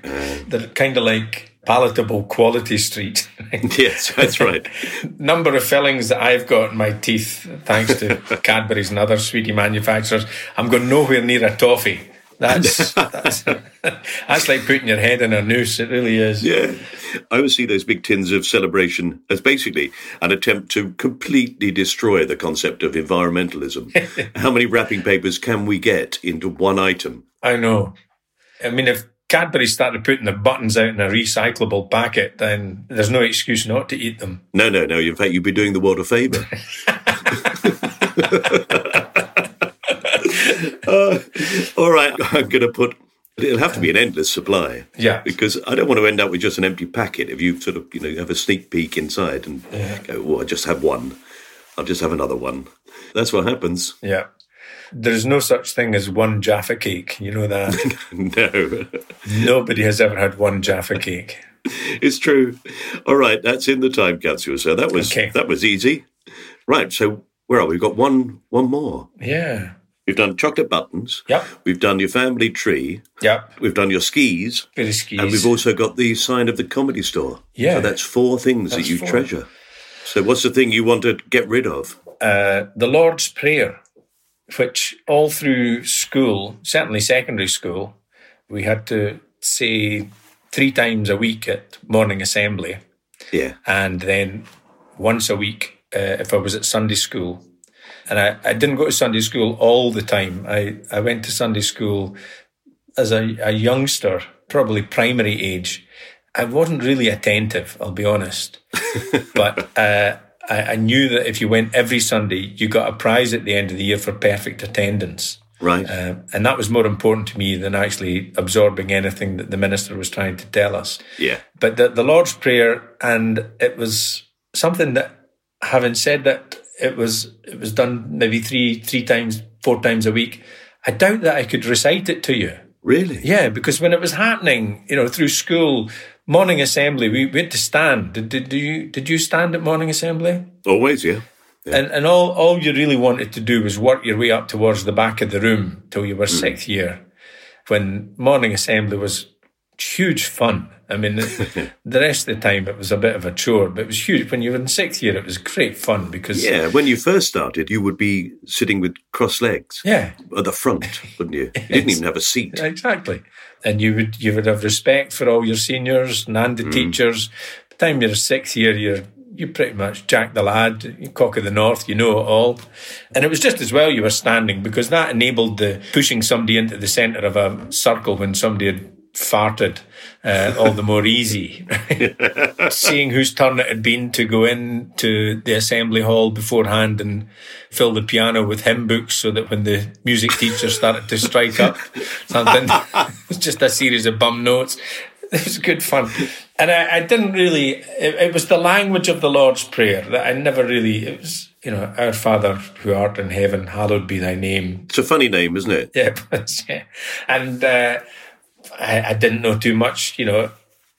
they're kind of like palatable quality street. yes, that's right. number of fillings that I've got in my teeth, thanks to Cadbury's and other sweetie manufacturers, I'm going nowhere near a toffee. That's that's, that's like putting your head in a noose. It really is. Yeah. I always see those big tins of celebration as basically an attempt to completely destroy the concept of environmentalism. How many wrapping papers can we get into one item? I know. I mean, if Cadbury started putting the buttons out in a recyclable packet, then there's no excuse not to eat them. No, no, no. In fact, you'd be doing the world a favour. Uh, all right, I'm going to put. It'll have to be an endless supply. Yeah. Because I don't want to end up with just an empty packet. If you sort of, you know, have a sneak peek inside and go, "Oh, I just have one. I'll just have another one." That's what happens. Yeah. There's no such thing as one Jaffa cake. You know that. no. Nobody has ever had one Jaffa cake. It's true. All right, that's in the time capsule. So that was Okay. that was easy. Right. So where are we? We've got one one more. Yeah. We've done chocolate buttons. Yep. We've done your family tree. Yep. We've done your skis. Bit of skis. And we've also got the sign of the comedy store. Yeah. So that's four things That's that you four. treasure. So what's the thing you want to get rid of? uh, the Lord's Prayer, which all through school, certainly secondary school, we had to say three times a week at morning assembly, Yeah. and then once a week uh, if I was at Sunday school. And I, I didn't go to Sunday school all the time. I, I went to Sunday school as a, a youngster, probably primary age. I wasn't really attentive, I'll be honest. but uh, I, I knew that if you went every Sunday, you got a prize at the end of the year for perfect attendance. Right. Uh, and that was more important to me than actually absorbing anything that the minister was trying to tell us. yeah. But the, the Lord's Prayer, and it was something that, having said that, it was it was done maybe three three times, four times a week. I doubt that I could recite it to you. Really? Yeah, because when it was happening, you know, through school, morning assembly, we went to stand. Did, did, you did you stand at morning assembly? Always, yeah. And and all, all you really wanted to do was work your way up towards the back of the room till you were mm. sixth year. when morning assembly was huge fun. I mean, the, the rest of the time it was a bit of a chore, but it was huge. When you were in sixth year, it was great fun because Yeah, when you first started, you would be sitting with crossed legs yeah, at the front, wouldn't you? You didn't even have a seat. exactly. And you would you would have respect for all your seniors and the mm. teachers. By the time you're sixth year, you're you pretty much Jack the lad, cock of the north, you know it all. And it was just as well you were standing because that enabled the pushing somebody into the centre of a circle when somebody had farted uh, all the more easy. Seeing whose turn it had been to go in to the assembly hall beforehand and fill the piano with hymn books so that when the music teacher started to strike up something, it was just a series of bum notes. It was good fun. And I, I didn't really, it, it was the language of the Lord's Prayer that I never really, it was, you know, Our Father who art in heaven, hallowed be thy name. It's a funny name, isn't it? Yeah, but, yeah. and uh, I, I didn't know too much, you know,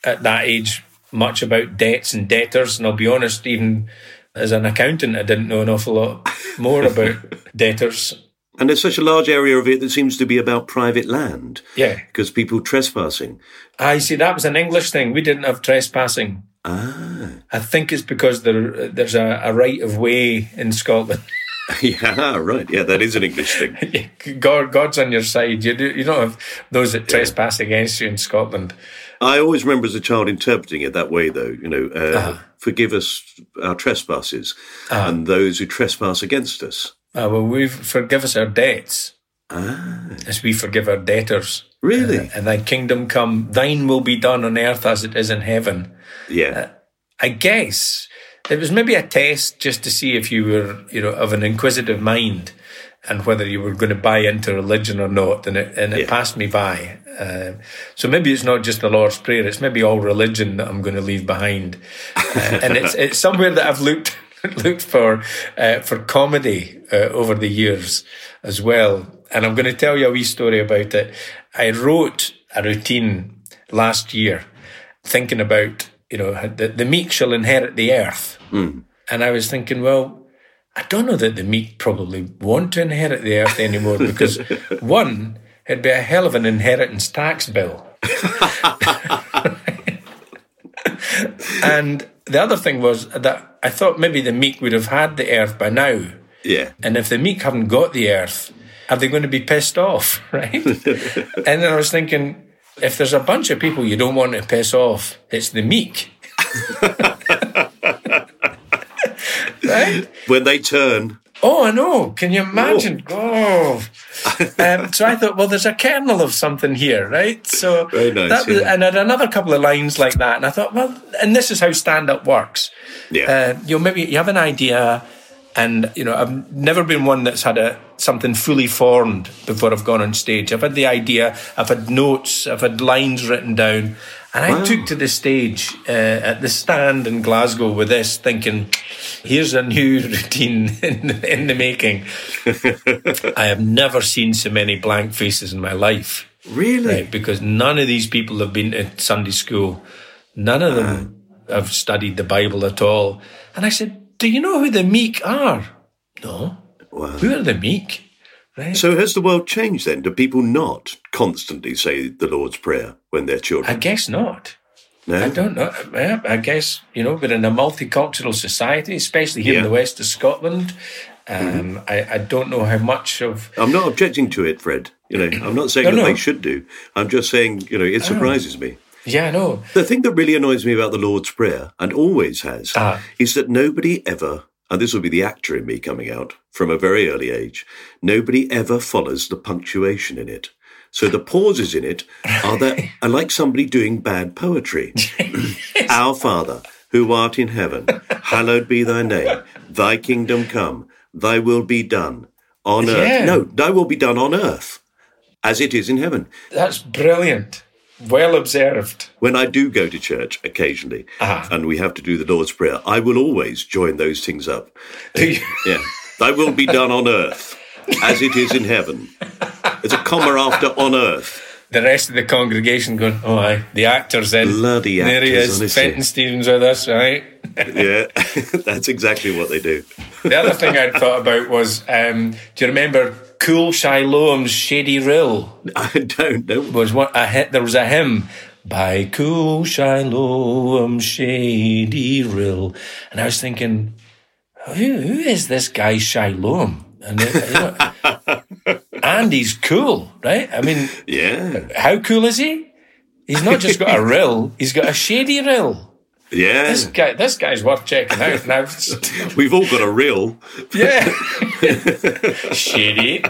at that age, much about debts and debtors. And I'll be honest, even as an accountant, I didn't know an awful lot more about debtors. And there's such a large area of it that seems to be about private land Yeah, because people trespassing. I see. That was an English thing. We didn't have trespassing. Ah, I think it's because there there's a, a right of way in Scotland. yeah, right. Yeah, that is an English thing. God, God's on your side. You do, you don't have those that trespass against you in Scotland. I always remember as a child interpreting it that way, though. You know, uh, Uh-huh. forgive us our trespasses and those who trespass against us. Uh, well, we forgive us our debts Ah, as we forgive our debtors. really? Uh, and thy kingdom come, thine will be done on earth as it is in heaven. yeah. I guess it was maybe a test just to see if you were, you know, of an inquisitive mind and whether you were going to buy into religion or not. And it, and it Yeah. passed me by. Uh, so maybe it's not just the Lord's Prayer, it's maybe all religion that I'm going to leave behind. Uh, and it's, it's somewhere that I've looked. Looked for uh, for comedy uh, over the years as well, and I'm going to tell you a wee story about it. I wrote a routine last year, thinking about you know the, the meek shall inherit the earth, hmm. and I was thinking, well, I don't know that the meek probably want to inherit the earth anymore because one, it'd be a hell of an inheritance tax bill. and the other thing was that I thought maybe the meek would have had the earth by now. Yeah. And if the meek haven't got the earth, are they going to be pissed off? Right? and then I was thinking, if there's a bunch of people you don't want to piss off, it's the meek. right? When they turn, Oh, I know. Can you imagine? Oh. um, so I thought, well, there's a kernel of something here, right? So Very nice, that was, yeah. and I had another couple of lines like that, and I thought, well, and this is how stand-up works. Yeah. Uh, you know, maybe you have an idea, and you know, I've never been one that's had a something fully formed before I've gone on stage. I've had the idea, I've had notes, I've had lines written down, and I took to the stage uh, at the stand in Glasgow with this, thinking, "Here's a new routine in the, in the making." I have never seen so many blank faces in my life. really? Right, because none of these people have been to Sunday school. None of them have studied the Bible at all. And I said, Do you know who the meek are? No. Wow. Who are the meek? Right. So has the world changed then? Do people not constantly say the Lord's Prayer when they're children? I guess not. no? I don't know. I guess, you know, we're in a multicultural society, especially here in the west of Scotland. Um, I, I don't know how much of. I'm not objecting to it, Fred. You know, I'm not saying No, that no. they should do. I'm just saying, you know, it surprises me. Yeah, I know. The thing that really annoys me about the Lord's Prayer, and always has, Ah. is that nobody ever, and this will be the actor in me coming out from a very early age, nobody ever follows the punctuation in it. So the pauses in it are that are like somebody doing bad poetry. Our Father, who art in heaven, hallowed be thy name. Thy kingdom come, thy will be done on earth. Yeah. No, thy will be done on earth as it is in heaven. That's brilliant. Well observed. When I do go to church occasionally Ah. and we have to do the Lord's Prayer, I will always join those things up. Yeah. Thy will be done on earth as it is in heaven. There's a comma after on earth. the rest of the congregation going, oh, aye, the actor's in. Bloody There he actors, is, honestly. Fenton Stevens with us, right? Yeah. That's exactly what they do. The other thing I'd thought about was, um, do you remember Cool Shiloham's Shady Rill? I don't know. Was what a hit? There was a hymn by Cool Shiloam Shady Rill, and I was thinking, who, who is this guy Shiloam? And uh, you know, and he's cool, right? I mean, Yeah. how cool is he? He's not just got a rill; he's got a shady rill. Yeah. This guy, this guy's worth checking out. Now, We've all got a reel. yeah, shady.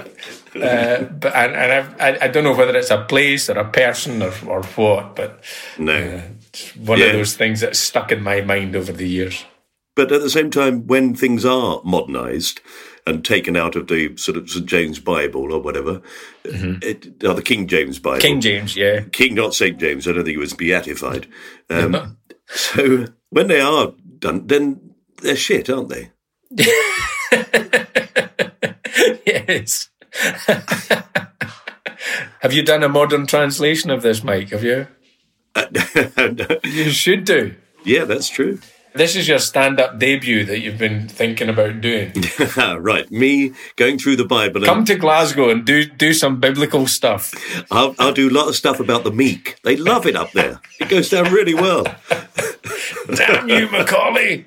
Uh, but and, and I've, I, I don't know whether it's a place or a person or or what, but No. it's one Yeah. of those things that's stuck in my mind over the years. But at the same time, when things are modernised and taken out of the sort of St James Bible or whatever, it, or the King James Bible. King James, yeah. King, not St James. I don't think he was beatified. Um, so when they are done, then they're shit, aren't they? yes. Have you done a modern translation of this, Mike? Have you? You should do. yeah, that's true. This is your stand-up debut that you've been thinking about doing. right, me going through the Bible. And Come to Glasgow and do do some biblical stuff. I'll, I'll do a lot of stuff about the meek. They love it up there. It goes down really well. Damn you, Macaulay!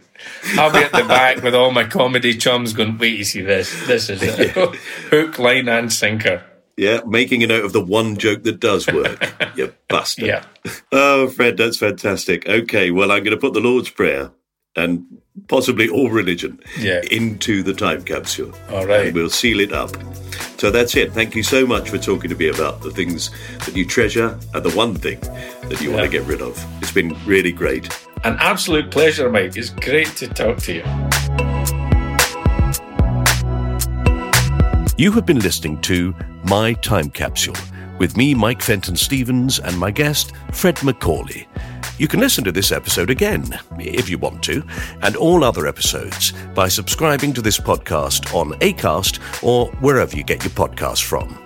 I'll be at the back with all my comedy chums going, wait, you see this? This is it. Hook, line, and sinker. Yeah, making a note of the one joke that does work. you bastard. Yeah. Oh, Fred, that's fantastic. Okay, well, I'm going to put the Lord's Prayer and possibly all religion Yeah. into the time capsule. All right. And we'll seal it up. So that's it. Thank you so much for talking to me about the things that you treasure and the one thing that you want to get rid of. It's been really great. An absolute pleasure, Mike. It's great to talk to you. You have been listening to My Time Capsule with me, Mike Fenton Stevens, and my guest, Fred Macaulay. You can listen to this episode again, if you want to, and all other episodes by subscribing to this podcast on ACAST or wherever you get your podcasts from.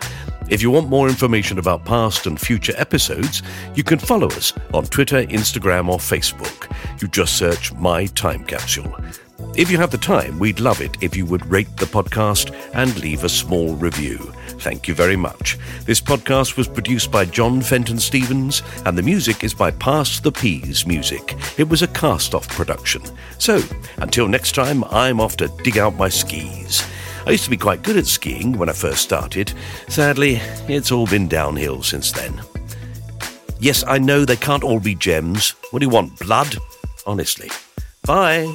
If you want more information about past and future episodes, you can follow us on Twitter, Instagram, or Facebook. You just search My Time Capsule. If you have the time, we'd love it if you would rate the podcast and leave a small review. Thank you very much. This podcast was produced by John Fenton Stevens, and the music is by Pass the Peas Music. It was a cast off production. So, until next time, I'm off to dig out my skis. I used to be quite good at skiing when I first started. Sadly, it's all been downhill since then. Yes, I know they can't all be gems. What do you want, blood? Honestly. Bye.